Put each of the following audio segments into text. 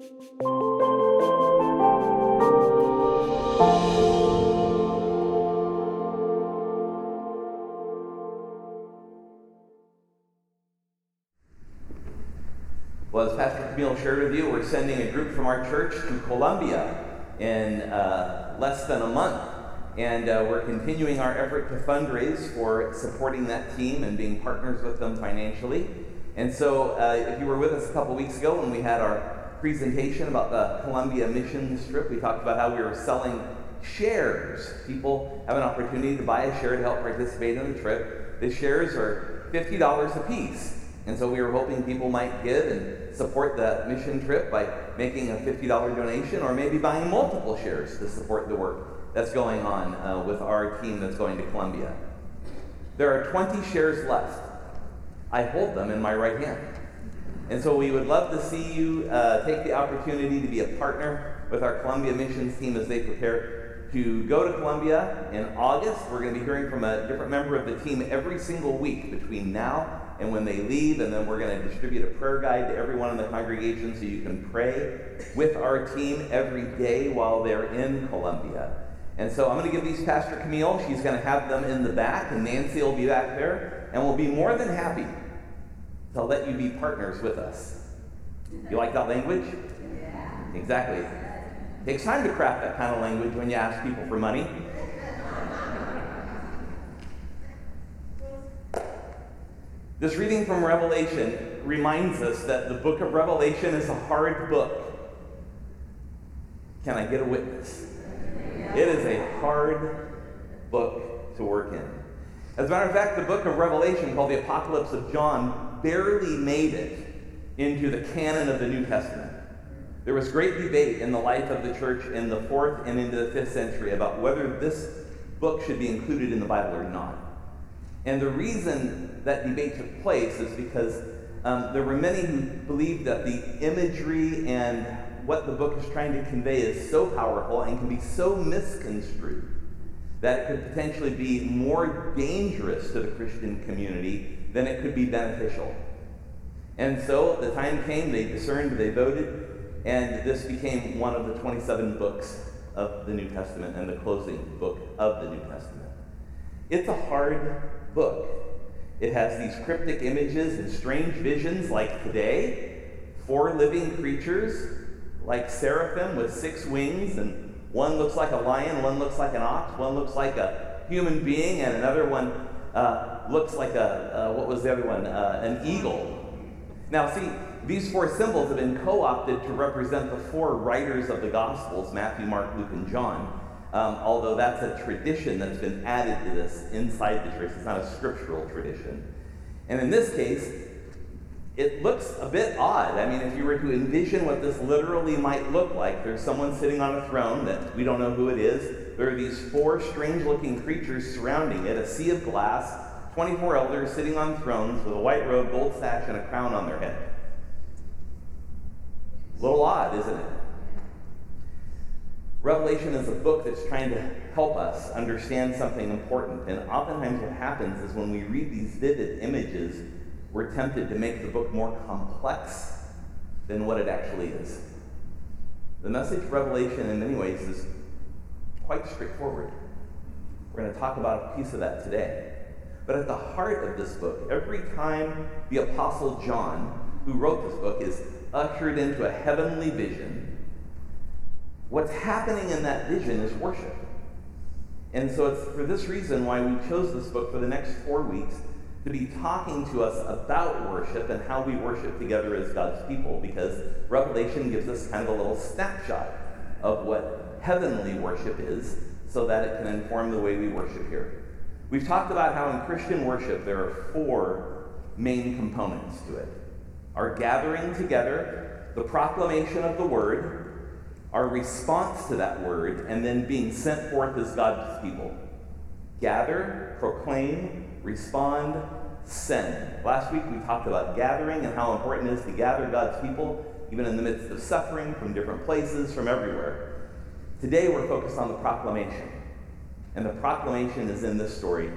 Well, as Pastor Camille shared with you, we're sending a group from our church to Colombia in uh, less than a month. And uh, we're continuing our effort to fundraise for supporting that team and being partners with them financially. And so, uh, if you were with us a couple weeks ago when we had our presentation about the Colombia missions trip, we talked about how we were selling shares. People have an opportunity to buy a share to help participate in the trip. The shares are $50 a piece. And so we were hoping people might give and support the mission trip by making a $50 donation or maybe buying multiple shares to support the work that's going on uh, with our team that's going to Colombia. There are 20 shares left. I hold them in my right hand. And so we would love to see you uh, take the opportunity to be a partner with our Colombia missions team as they prepare to go to Colombia in August. We're going to be hearing from a different member of the team every single week between now and when they leave, and then we're going to distribute a prayer guide to everyone in the congregation so you can pray with our team every day while they're in Colombia. And so I'm going to give these Pastor Camille. She's going to have them in the back, and Nancy will be back there, and we'll be more than happy to let you be partners with us. You like that language? Yeah. Exactly. It takes time to craft that kind of language when you ask people for money. This reading from Revelation reminds us that the book of Revelation is a hard book. Can I get a witness? It is a hard book to work in. As a matter of fact, the book of Revelation, called the Apocalypse of John, barely made it into the canon of the New Testament. There was great debate in the life of the church in the fourth and into the fifth century about whether this book should be included in the Bible or not. And the reason that debate took place is because um, there were many who believed that the imagery and what the book is trying to convey is so powerful and can be so misconstrued that it could potentially be more dangerous to the Christian community than it could be beneficial. And so the time came, they discerned, they voted, and this became one of the 27 books of the New Testament and the closing book of the New Testament. It's a hard book. It has these cryptic images and strange visions like today, four living creatures like seraphim with six wings, and one looks like a lion, one looks like an ox, one looks like a human being, and another one uh, looks like a, uh, what was the other one? Uh, an eagle. Now, see, these four symbols have been co opted to represent the four writers of the Gospels Matthew, Mark, Luke, and John. Um, although that's a tradition that's been added to this inside the church. It's not a scriptural tradition. And in this case, it looks a bit odd. I mean, if you were to envision what this literally might look like, there's someone sitting on a throne that we don't know who it is. There are these four strange looking creatures surrounding it, a sea of glass, 24 elders sitting on thrones with a white robe, gold sash, and a crown on their head. A little odd, isn't it? Revelation is a book that's trying to help us understand something important. And oftentimes, what happens is when we read these vivid images, we're tempted to make the book more complex than what it actually is. The message of Revelation, in many ways, is quite straightforward. We're going to talk about a piece of that today. But at the heart of this book, every time the Apostle John, who wrote this book, is ushered into a heavenly vision, what's happening in that vision is worship. And so it's for this reason why we chose this book for the next four weeks to be talking to us about worship and how we worship together as God's people, because Revelation gives us kind of a little snapshot of what heavenly worship is so that it can inform the way we worship here. We've talked about how in Christian worship there are four main components to it our gathering together, the proclamation of the word, our response to that word, and then being sent forth as God's people. Gather, proclaim, respond, send. Last week we talked about gathering and how important it is to gather God's people, even in the midst of suffering from different places, from everywhere. Today we're focused on the proclamation. And the proclamation is in this story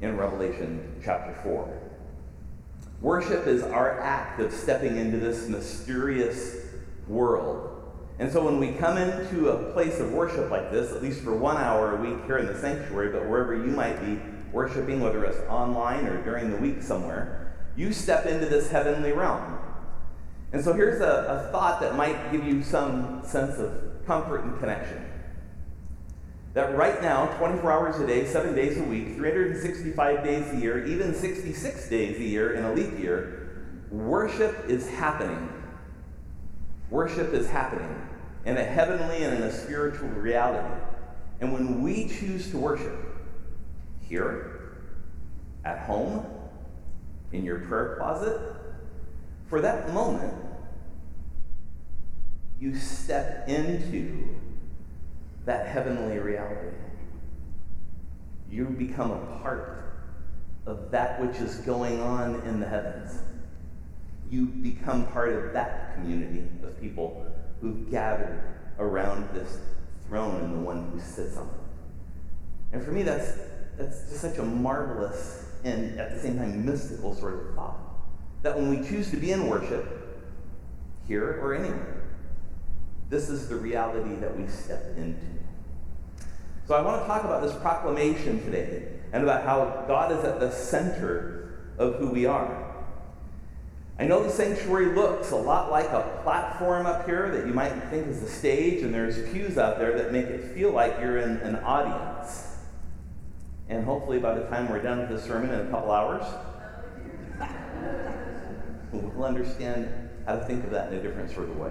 in Revelation chapter 4. Worship is our act of stepping into this mysterious world. And so when we come into a place of worship like this, at least for one hour a week here in the sanctuary, but wherever you might be worshiping, whether it's online or during the week somewhere, you step into this heavenly realm. And so here's a, a thought that might give you some sense of comfort and connection. That right now, 24 hours a day, 7 days a week, 365 days a year, even 66 days a year in a leap year, worship is happening. Worship is happening in a heavenly and in a spiritual reality. And when we choose to worship here, at home, in your prayer closet, for that moment, you step into that heavenly reality. You become a part of that which is going on in the heavens. You become part of that community of people who've gathered around this throne and the one who sits on it. And for me, that's, that's just such a marvelous and at the same time mystical sort of thought. That when we choose to be in worship, here or anywhere, this is the reality that we step into. So I want to talk about this proclamation today and about how God is at the center of who we are. I know the sanctuary looks a lot like a platform up here that you might think is a stage, and there's pews out there that make it feel like you're in an audience. And hopefully, by the time we're done with this sermon in a couple hours, we'll understand how to think of that in a different sort of way.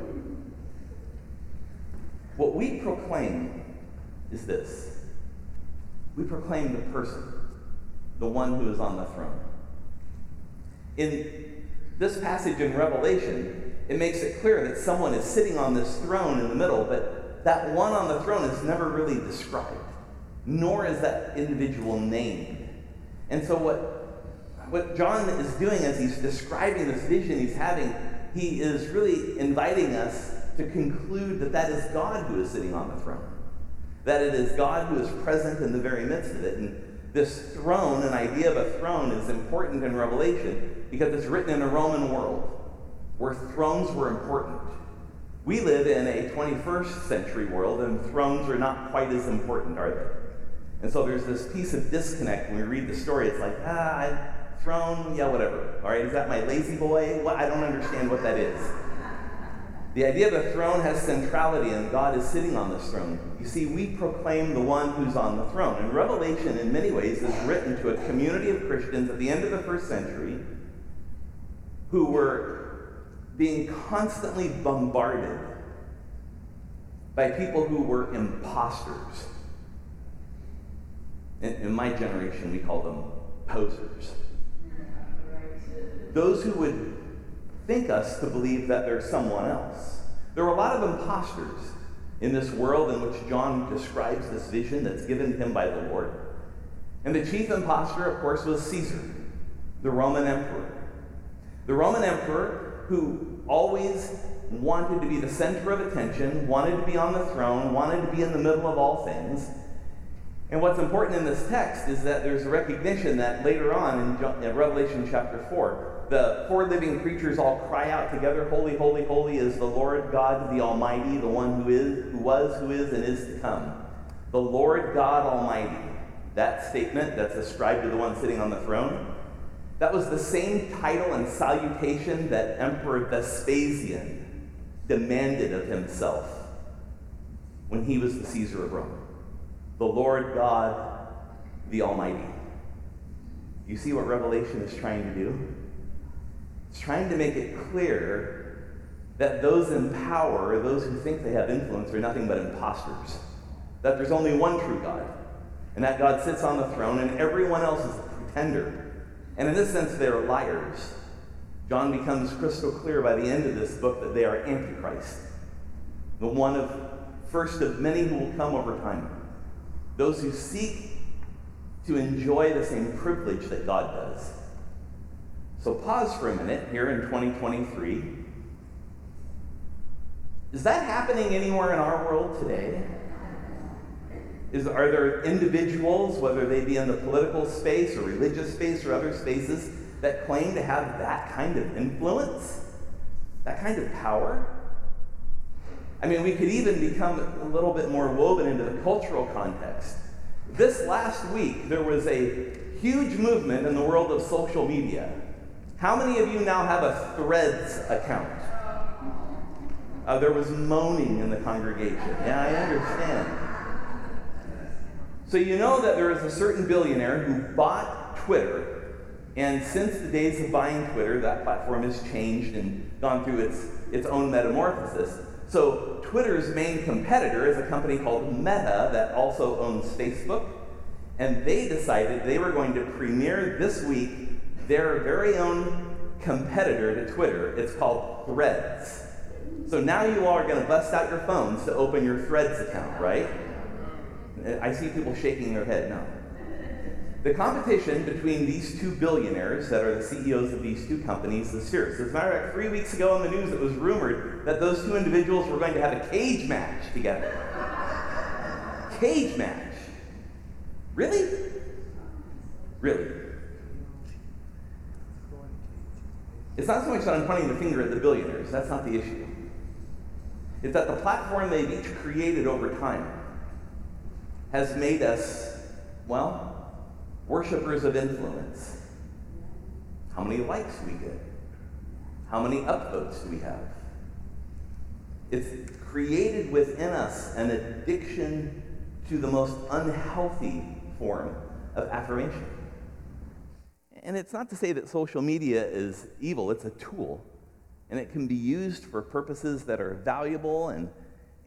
What we proclaim is this we proclaim the person, the one who is on the throne. In this passage in Revelation, it makes it clear that someone is sitting on this throne in the middle, but that one on the throne is never really described, nor is that individual named. And so, what, what John is doing as he's describing this vision he's having, he is really inviting us to conclude that that is God who is sitting on the throne. That it is God who is present in the very midst of it. And this throne, an idea of a throne, is important in Revelation because it's written in a Roman world where thrones were important. We live in a 21st century world, and thrones are not quite as important, are they? And so there's this piece of disconnect when we read the story. It's like, ah, throne, yeah, whatever. All right, is that my lazy boy? Well, I don't understand what that is. The idea of a throne has centrality, and God is sitting on this throne. You see, we proclaim the one who's on the throne. And Revelation, in many ways, is written to a community of Christians at the end of the first century who were being constantly bombarded by people who were imposters. In, in my generation, we call them posers. Those who would think us to believe that they're someone else. There were a lot of imposters in this world in which John describes this vision that's given him by the Lord. And the chief impostor, of course, was Caesar, the Roman emperor. The Roman emperor who always wanted to be the center of attention, wanted to be on the throne, wanted to be in the middle of all things. And what's important in this text is that there's a recognition that later on in Revelation chapter 4, the four living creatures all cry out together, Holy, holy, holy is the Lord God the Almighty, the one who is, who was, who is, and is to come. The Lord God Almighty. That statement that's ascribed to the one sitting on the throne, that was the same title and salutation that Emperor Vespasian demanded of himself when he was the Caesar of Rome. The Lord God the Almighty. You see what Revelation is trying to do? It's trying to make it clear that those in power, those who think they have influence, are nothing but imposters. That there's only one true God, and that God sits on the throne, and everyone else is a pretender. And in this sense, they're liars. John becomes crystal clear by the end of this book that they are Antichrist, the one of first of many who will come over time. Those who seek to enjoy the same privilege that God does so pause for a minute here in 2023. Is that happening anywhere in our world today? Is, are there individuals, whether they be in the political space or religious space or other spaces, that claim to have that kind of influence, that kind of power? I mean, we could even become a little bit more woven into the cultural context. This last week, there was a huge movement in the world of social media. How many of you now have a Threads account? Uh, there was moaning in the congregation. Yeah, I understand. So, you know that there is a certain billionaire who bought Twitter, and since the days of buying Twitter, that platform has changed and gone through its, its own metamorphosis. So, Twitter's main competitor is a company called Meta that also owns Facebook. And they decided they were going to premiere this week their very own competitor to Twitter. It's called Threads. So now you all are going to bust out your phones to open your Threads account, right? I see people shaking their head now. The competition between these two billionaires that are the CEOs of these two companies is fierce. As a matter of fact, three weeks ago in the news, it was rumored that those two individuals were going to have a cage match together. cage match. Really? Really? It's not so much that I'm pointing the finger at the billionaires, that's not the issue. It's that the platform they've each created over time has made us, well, Worshippers of influence. How many likes we get? How many upvotes do we have? It's created within us an addiction to the most unhealthy form of affirmation. And it's not to say that social media is evil, it's a tool. And it can be used for purposes that are valuable and,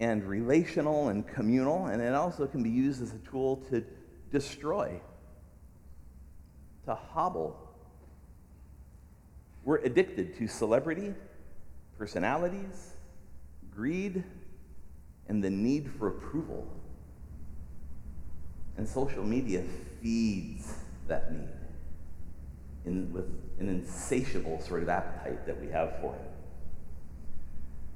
and relational and communal. And it also can be used as a tool to destroy to hobble. We're addicted to celebrity, personalities, greed, and the need for approval. And social media feeds that need in, with an insatiable sort of appetite that we have for it.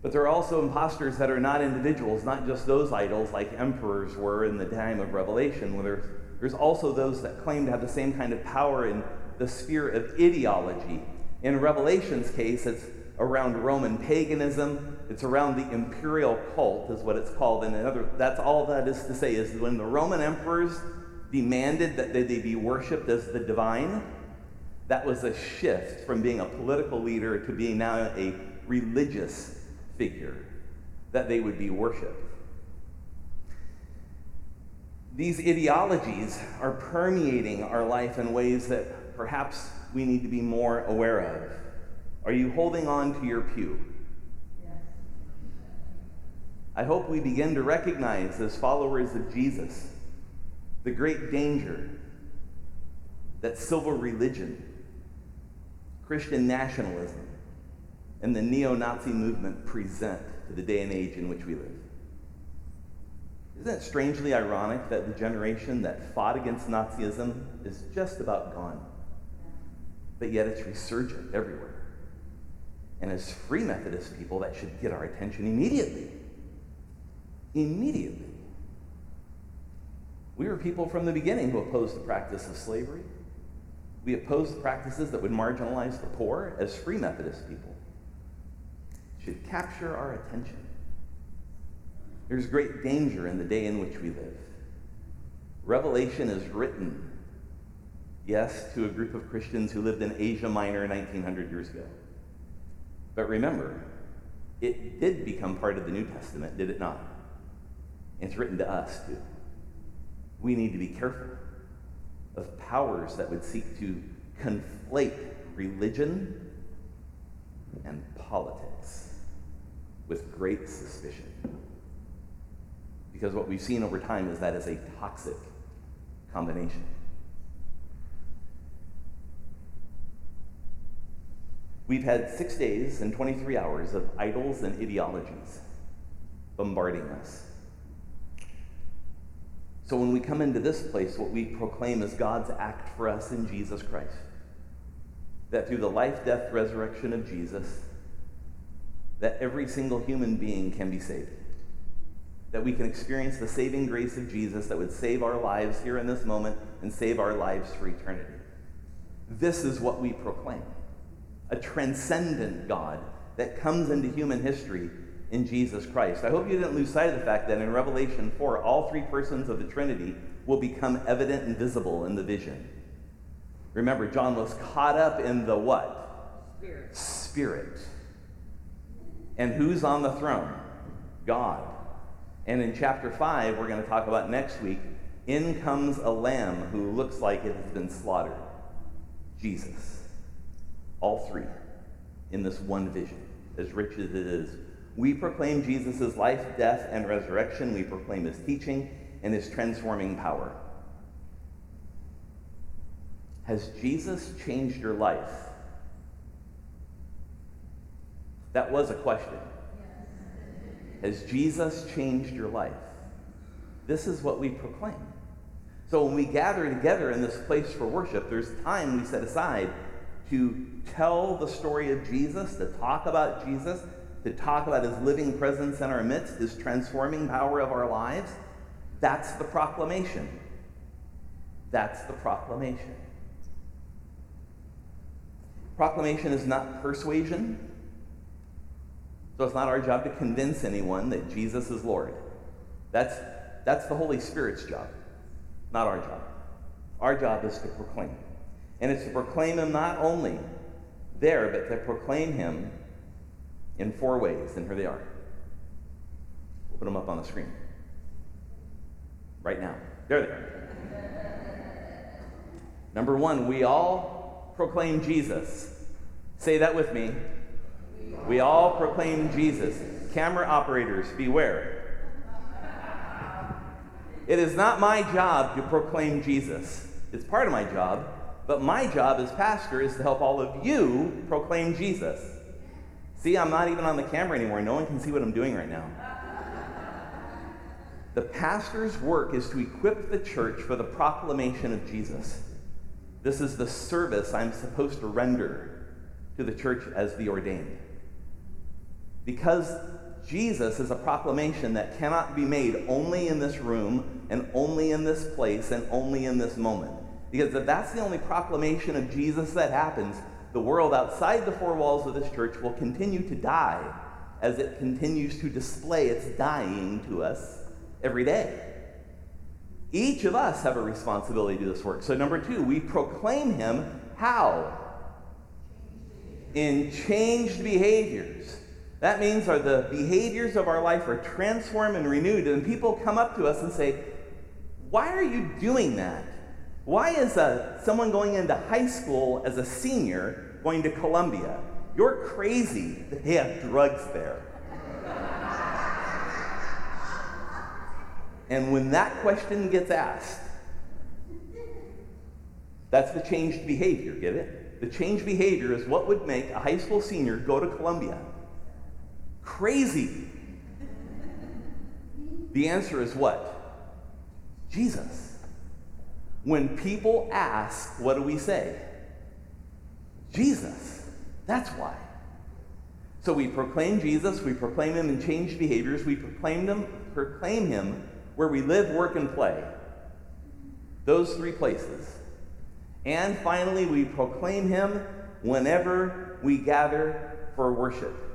But there are also imposters that are not individuals, not just those idols like emperors were in the time of Revelation, where there's also those that claim to have the same kind of power in the sphere of ideology. In Revelation's case, it's around Roman paganism. It's around the imperial cult, is what it's called. And another, that's all that is to say is when the Roman emperors demanded that they be worshipped as the divine, that was a shift from being a political leader to being now a religious figure that they would be worshipped. These ideologies are permeating our life in ways that perhaps we need to be more aware of. Are you holding on to your pew? I hope we begin to recognize as followers of Jesus the great danger that civil religion, Christian nationalism, and the neo Nazi movement present to the day and age in which we live. Isn't it strangely ironic that the generation that fought against Nazism is just about gone? But yet it's resurgent everywhere. And as Free Methodist people, that should get our attention immediately. Immediately. We were people from the beginning who opposed the practice of slavery. We opposed practices that would marginalize the poor as Free Methodist people. It should capture our attention. There's great danger in the day in which we live. Revelation is written, yes, to a group of Christians who lived in Asia Minor 1900 years ago. But remember, it did become part of the New Testament, did it not? It's written to us, too. We need to be careful of powers that would seek to conflate religion and politics with great suspicion. Because what we've seen over time is that is a toxic combination. We've had six days and 23 hours of idols and ideologies bombarding us. So when we come into this place, what we proclaim is God's act for us in Jesus Christ. That through the life, death, resurrection of Jesus, that every single human being can be saved that we can experience the saving grace of Jesus that would save our lives here in this moment and save our lives for eternity. This is what we proclaim a transcendent God that comes into human history in Jesus Christ. I hope you didn't lose sight of the fact that in Revelation 4, all three persons of the Trinity will become evident and visible in the vision. Remember, John was caught up in the what? Spirit. Spirit. And who's on the throne? God. And in chapter 5, we're going to talk about next week, in comes a lamb who looks like it has been slaughtered. Jesus. All three in this one vision, as rich as it is. We proclaim Jesus' life, death, and resurrection. We proclaim his teaching and his transforming power. Has Jesus changed your life? That was a question. Has Jesus changed your life? This is what we proclaim. So when we gather together in this place for worship, there's time we set aside to tell the story of Jesus, to talk about Jesus, to talk about his living presence in our midst, his transforming power of our lives. That's the proclamation. That's the proclamation. Proclamation is not persuasion. So it's not our job to convince anyone that Jesus is Lord. That's, that's the Holy Spirit's job, not our job. Our job is to proclaim. And it's to proclaim Him not only there, but to proclaim Him in four ways. And here they are. We'll put them up on the screen. Right now. There they are. Number one, we all proclaim Jesus. Say that with me. We all proclaim Jesus. Camera operators, beware. It is not my job to proclaim Jesus. It's part of my job, but my job as pastor is to help all of you proclaim Jesus. See, I'm not even on the camera anymore. No one can see what I'm doing right now. The pastor's work is to equip the church for the proclamation of Jesus. This is the service I'm supposed to render to the church as the ordained. Because Jesus is a proclamation that cannot be made only in this room and only in this place and only in this moment. Because if that's the only proclamation of Jesus that happens, the world outside the four walls of this church will continue to die as it continues to display its dying to us every day. Each of us have a responsibility to do this work. So, number two, we proclaim him how? In changed behaviors. That means our the behaviors of our life are transformed and renewed, and people come up to us and say, "Why are you doing that? Why is a, someone going into high school as a senior going to Colombia? You're crazy. They have drugs there." and when that question gets asked, that's the changed behavior. Get it? The changed behavior is what would make a high school senior go to Colombia crazy? The answer is what? Jesus. When people ask, what do we say? Jesus. That's why. So we proclaim Jesus, we proclaim him in changed behaviors, we proclaim him, proclaim him where we live, work, and play. Those three places. And finally, we proclaim him whenever we gather for worship.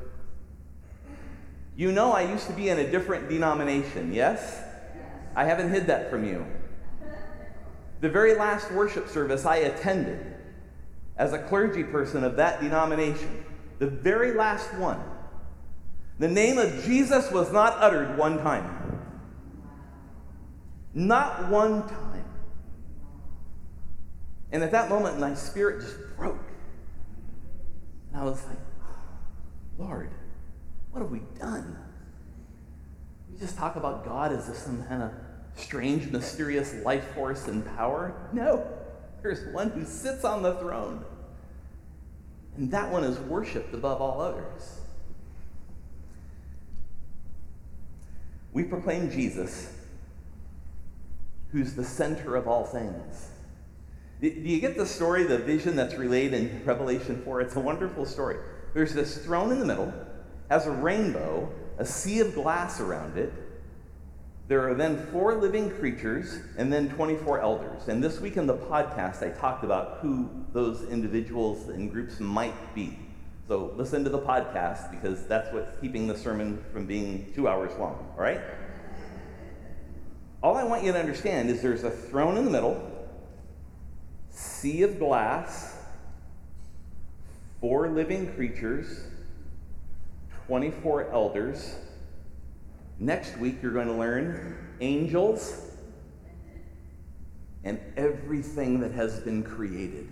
You know, I used to be in a different denomination, yes? I haven't hid that from you. The very last worship service I attended as a clergy person of that denomination, the very last one, the name of Jesus was not uttered one time. Not one time. And at that moment, my spirit just broke. And I was like, Lord, what have we done? We just talk about God as if some kind of strange, mysterious life force and power. No, there's one who sits on the throne. And that one is worshiped above all others. We proclaim Jesus, who's the center of all things. Do you get the story, the vision that's relayed in Revelation 4? It's a wonderful story. There's this throne in the middle, has a rainbow, a sea of glass around it. There are then four living creatures and then 24 elders. And this week in the podcast, I talked about who those individuals and groups might be. So listen to the podcast because that's what's keeping the sermon from being two hours long, all right? All I want you to understand is there's a throne in the middle, sea of glass, four living creatures, 24 elders. Next week, you're going to learn angels and everything that has been created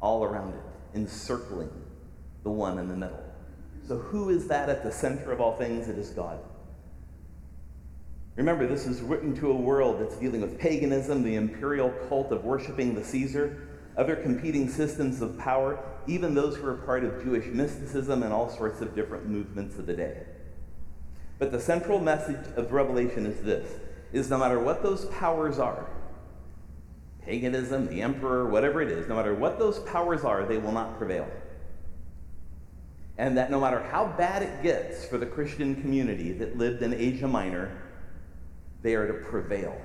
all around it, encircling the one in the middle. So, who is that at the center of all things? It is God. Remember, this is written to a world that's dealing with paganism, the imperial cult of worshiping the Caesar, other competing systems of power, even those who are part of Jewish mysticism and all sorts of different movements of the day. But the central message of Revelation is this is no matter what those powers are, paganism, the emperor, whatever it is, no matter what those powers are, they will not prevail. And that no matter how bad it gets for the Christian community that lived in Asia Minor, they are to prevail.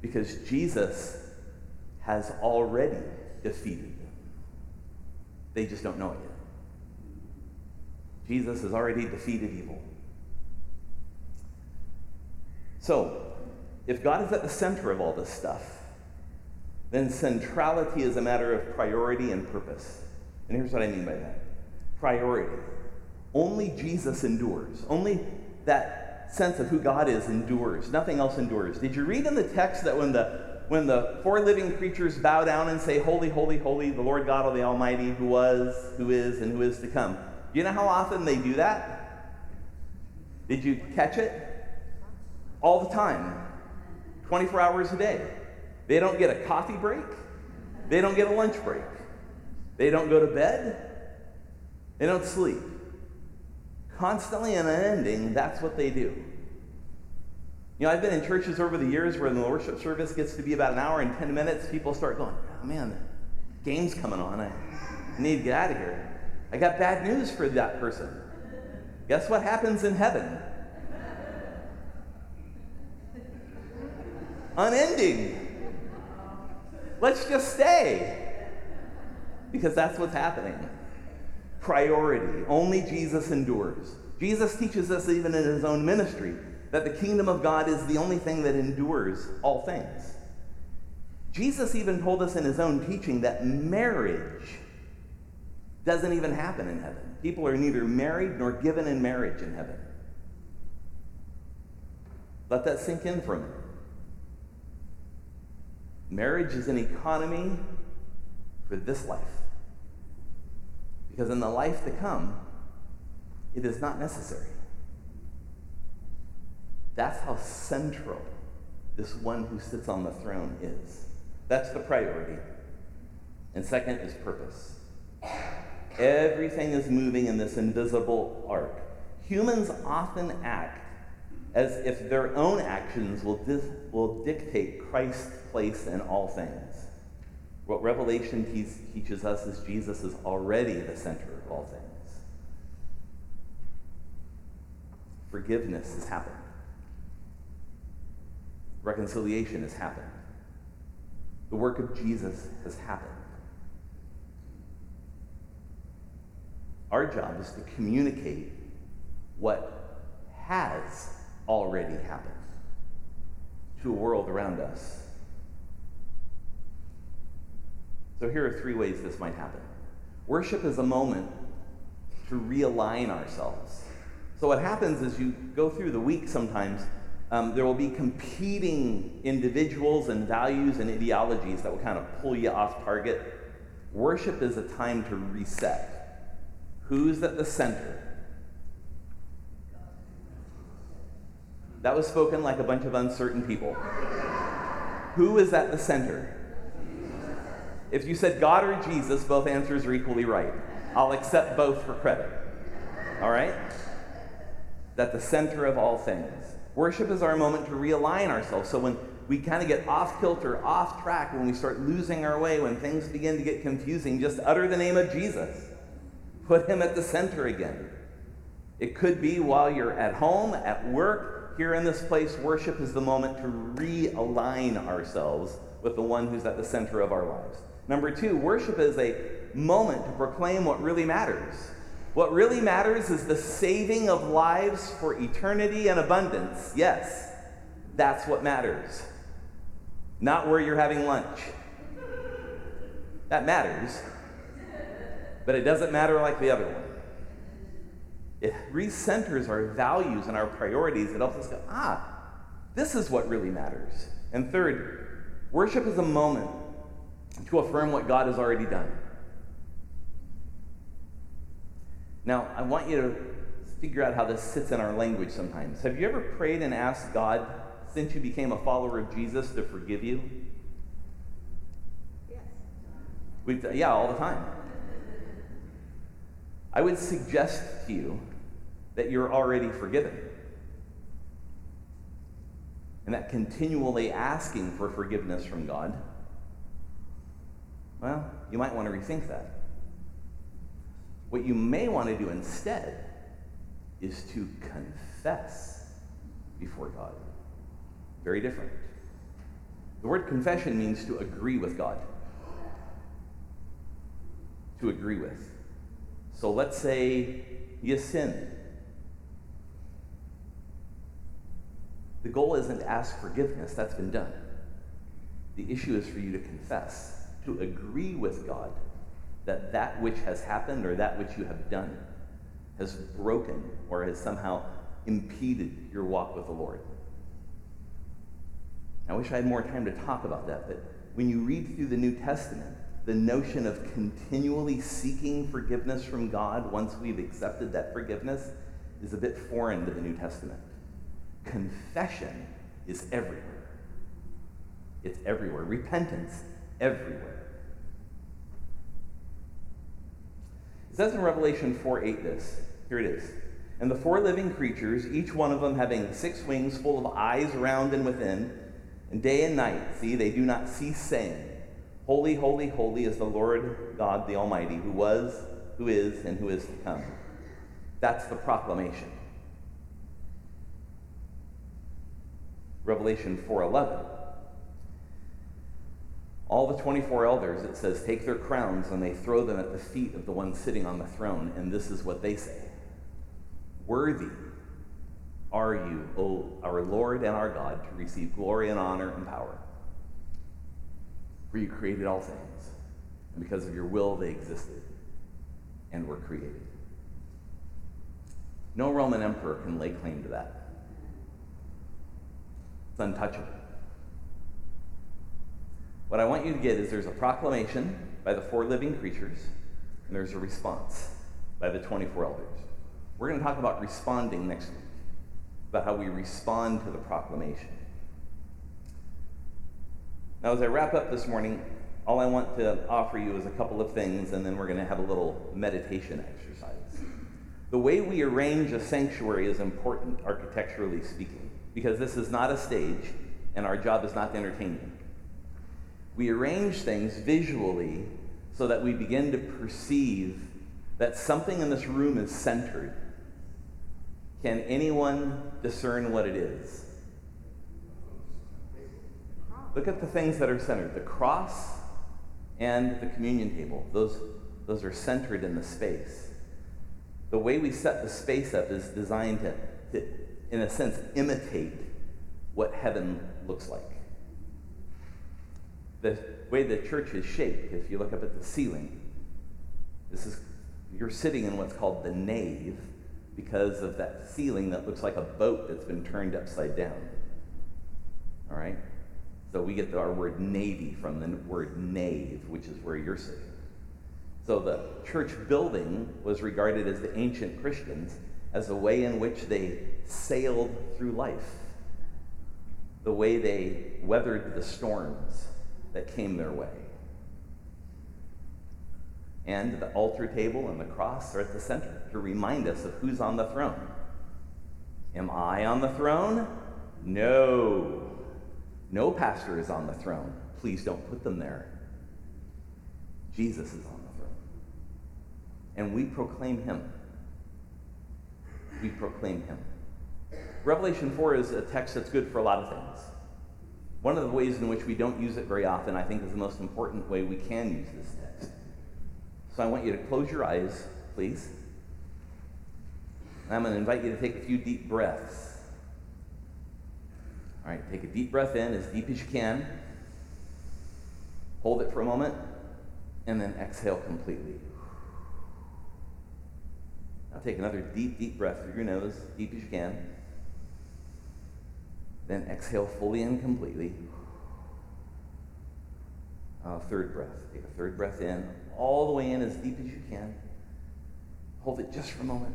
Because Jesus has already defeated them. They just don't know it yet. Jesus has already defeated evil. So, if God is at the center of all this stuff, then centrality is a matter of priority and purpose. And here's what I mean by that priority. Only Jesus endures. Only that sense of who God is endures. Nothing else endures. Did you read in the text that when the when the four living creatures bow down and say, Holy, holy, holy, the Lord God of the Almighty, who was, who is, and who is to come. Do you know how often they do that? Did you catch it? All the time. 24 hours a day. They don't get a coffee break. They don't get a lunch break. They don't go to bed. They don't sleep constantly and unending, that's what they do. You know, I've been in churches over the years where the worship service gets to be about an hour and 10 minutes. People start going, oh man, game's coming on. I need to get out of here. I got bad news for that person. Guess what happens in heaven? Unending. Let's just stay. Because that's what's happening priority. Only Jesus endures. Jesus teaches us, even in his own ministry, that the kingdom of God is the only thing that endures all things. Jesus even told us in his own teaching that marriage doesn't even happen in heaven. People are neither married nor given in marriage in heaven. Let that sink in for a minute. Marriage is an economy for this life. Because in the life to come, it is not necessary. That's how central this one who sits on the throne is. That's the priority. And second is purpose. Everything is moving in this invisible arc. Humans often act as if their own actions will, dis- will dictate Christ's place in all things. What Revelation te- teaches us is Jesus is already the center of all things. Forgiveness has happened. Reconciliation has happened. The work of Jesus has happened. Our job is to communicate what has already happened to a world around us. So here are three ways this might happen. Worship is a moment to realign ourselves. So what happens is you go through the week sometimes, um, there will be competing individuals and values and ideologies that will kind of pull you off target. Worship is a time to reset. Who's at the center? That was spoken like a bunch of uncertain people. Who is at the center? If you said God or Jesus, both answers are equally right. I'll accept both for credit. All right? That the center of all things. Worship is our moment to realign ourselves. So when we kind of get off kilter, off track, when we start losing our way, when things begin to get confusing, just utter the name of Jesus. Put him at the center again. It could be while you're at home, at work, here in this place, worship is the moment to realign ourselves with the one who's at the center of our lives. Number two, worship is a moment to proclaim what really matters. What really matters is the saving of lives for eternity and abundance. Yes, that's what matters. Not where you're having lunch. That matters, but it doesn't matter like the other one. It recenters our values and our priorities. It helps us go, ah, this is what really matters. And third, worship is a moment to affirm what God has already done. Now, I want you to figure out how this sits in our language sometimes. Have you ever prayed and asked God, since you became a follower of Jesus, to forgive you? Yes. We, yeah, all the time. I would suggest to you that you're already forgiven. And that continually asking for forgiveness from God, well, you might want to rethink that. What you may want to do instead is to confess before God. Very different. The word confession means to agree with God. To agree with. So let's say you sin. The goal isn't to ask forgiveness, that's been done. The issue is for you to confess, to agree with God that that which has happened or that which you have done has broken or has somehow impeded your walk with the Lord. I wish I had more time to talk about that, but when you read through the New Testament, the notion of continually seeking forgiveness from God once we've accepted that forgiveness is a bit foreign to the New Testament. Confession is everywhere. It's everywhere. Repentance, everywhere. Says in Revelation 4 8 this. Here it is. And the four living creatures, each one of them having six wings full of eyes around and within, and day and night, see, they do not cease saying, Holy, holy, holy is the Lord God the Almighty, who was, who is, and who is to come. That's the proclamation. Revelation 4:11 all the 24 elders, it says, take their crowns and they throw them at the feet of the one sitting on the throne, and this is what they say Worthy are you, O our Lord and our God, to receive glory and honor and power. For you created all things, and because of your will they existed and were created. No Roman emperor can lay claim to that. It's untouchable. What I want you to get is there's a proclamation by the four living creatures, and there's a response by the 24 elders. We're going to talk about responding next week, about how we respond to the proclamation. Now, as I wrap up this morning, all I want to offer you is a couple of things, and then we're going to have a little meditation exercise. The way we arrange a sanctuary is important, architecturally speaking, because this is not a stage, and our job is not to entertain you we arrange things visually so that we begin to perceive that something in this room is centered. Can anyone discern what it is? Look at the things that are centered the cross and the communion table. Those, those are centered in the space. The way we set the space up is designed to, to in a sense, imitate what heaven looks like the way the church is shaped, if you look up at the ceiling, this is you're sitting in what's called the nave because of that ceiling that looks like a boat that's been turned upside down. All right? So we get our word navy from the word nave, which is where you're sitting. So the church building was regarded as the ancient Christians as a way in which they sailed through life, the way they weathered the storms that came their way. And the altar table and the cross are at the center to remind us of who's on the throne. Am I on the throne? No. No pastor is on the throne. Please don't put them there. Jesus is on the throne. And we proclaim him. We proclaim him. Revelation 4 is a text that's good for a lot of things. One of the ways in which we don't use it very often, I think, is the most important way we can use this text. So I want you to close your eyes, please. I'm going to invite you to take a few deep breaths. All right, take a deep breath in as deep as you can. Hold it for a moment, and then exhale completely. Now take another deep, deep breath through your nose, deep as you can. Then exhale fully and completely. Uh, third breath. Take a third breath in, all the way in as deep as you can. Hold it just for a moment,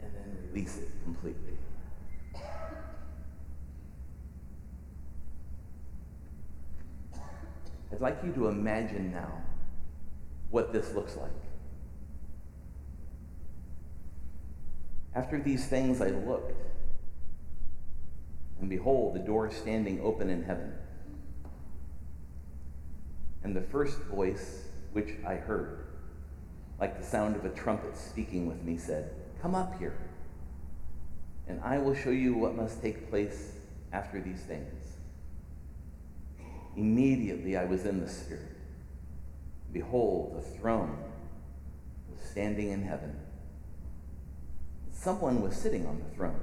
and then release it completely. I'd like you to imagine now what this looks like. After these things I looked, and behold, the door standing open in heaven. And the first voice which I heard, like the sound of a trumpet speaking with me, said, Come up here, and I will show you what must take place after these things. Immediately I was in the Spirit. Behold, the throne was standing in heaven. Someone was sitting on the throne.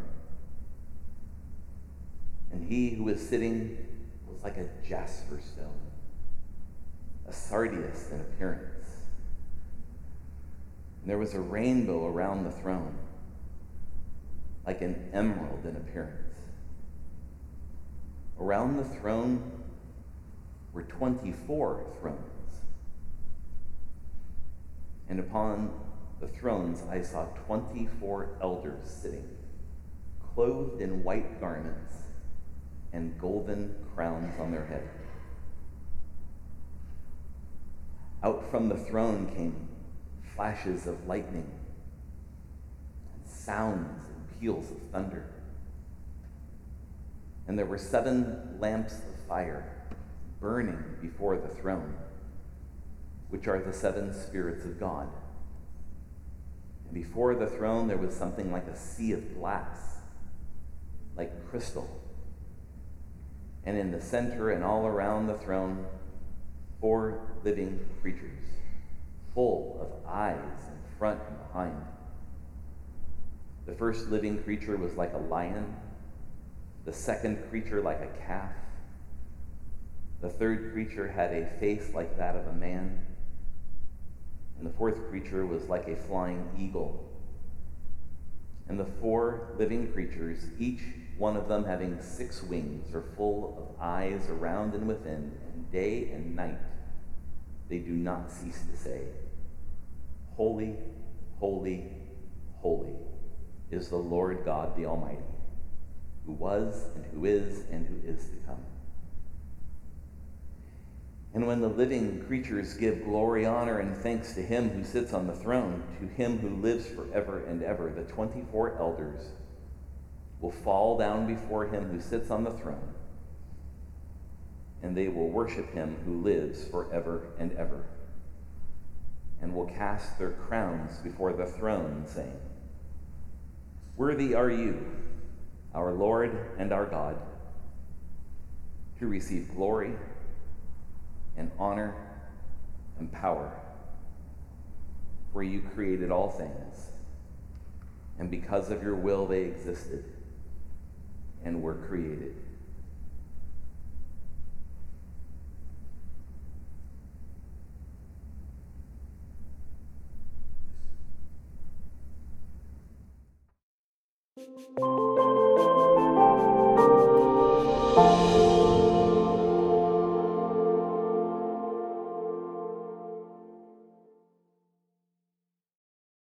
And he who was sitting was like a jasper stone, a sardius in appearance. And there was a rainbow around the throne, like an emerald in appearance. Around the throne were 24 thrones. And upon the thrones I saw 24 elders sitting, clothed in white garments and golden crowns on their head. Out from the throne came flashes of lightning, and sounds and peals of thunder. And there were seven lamps of fire burning before the throne, which are the seven spirits of God. And before the throne, there was something like a sea of glass, like crystal. And in the center and all around the throne, four living creatures, full of eyes in front and behind. The first living creature was like a lion, the second creature like a calf the third creature had a face like that of a man, and the fourth creature was like a flying eagle. And the four living creatures, each one of them having six wings, are full of eyes around and within, and day and night they do not cease to say, Holy, holy, holy is the Lord God the Almighty, who was, and who is, and who is to come. And when the living creatures give glory, honor, and thanks to him who sits on the throne, to him who lives forever and ever, the 24 elders will fall down before him who sits on the throne, and they will worship him who lives forever and ever, and will cast their crowns before the throne, saying, Worthy are you, our Lord and our God, to receive glory and honor and power. For you created all things, and because of your will they existed and were created.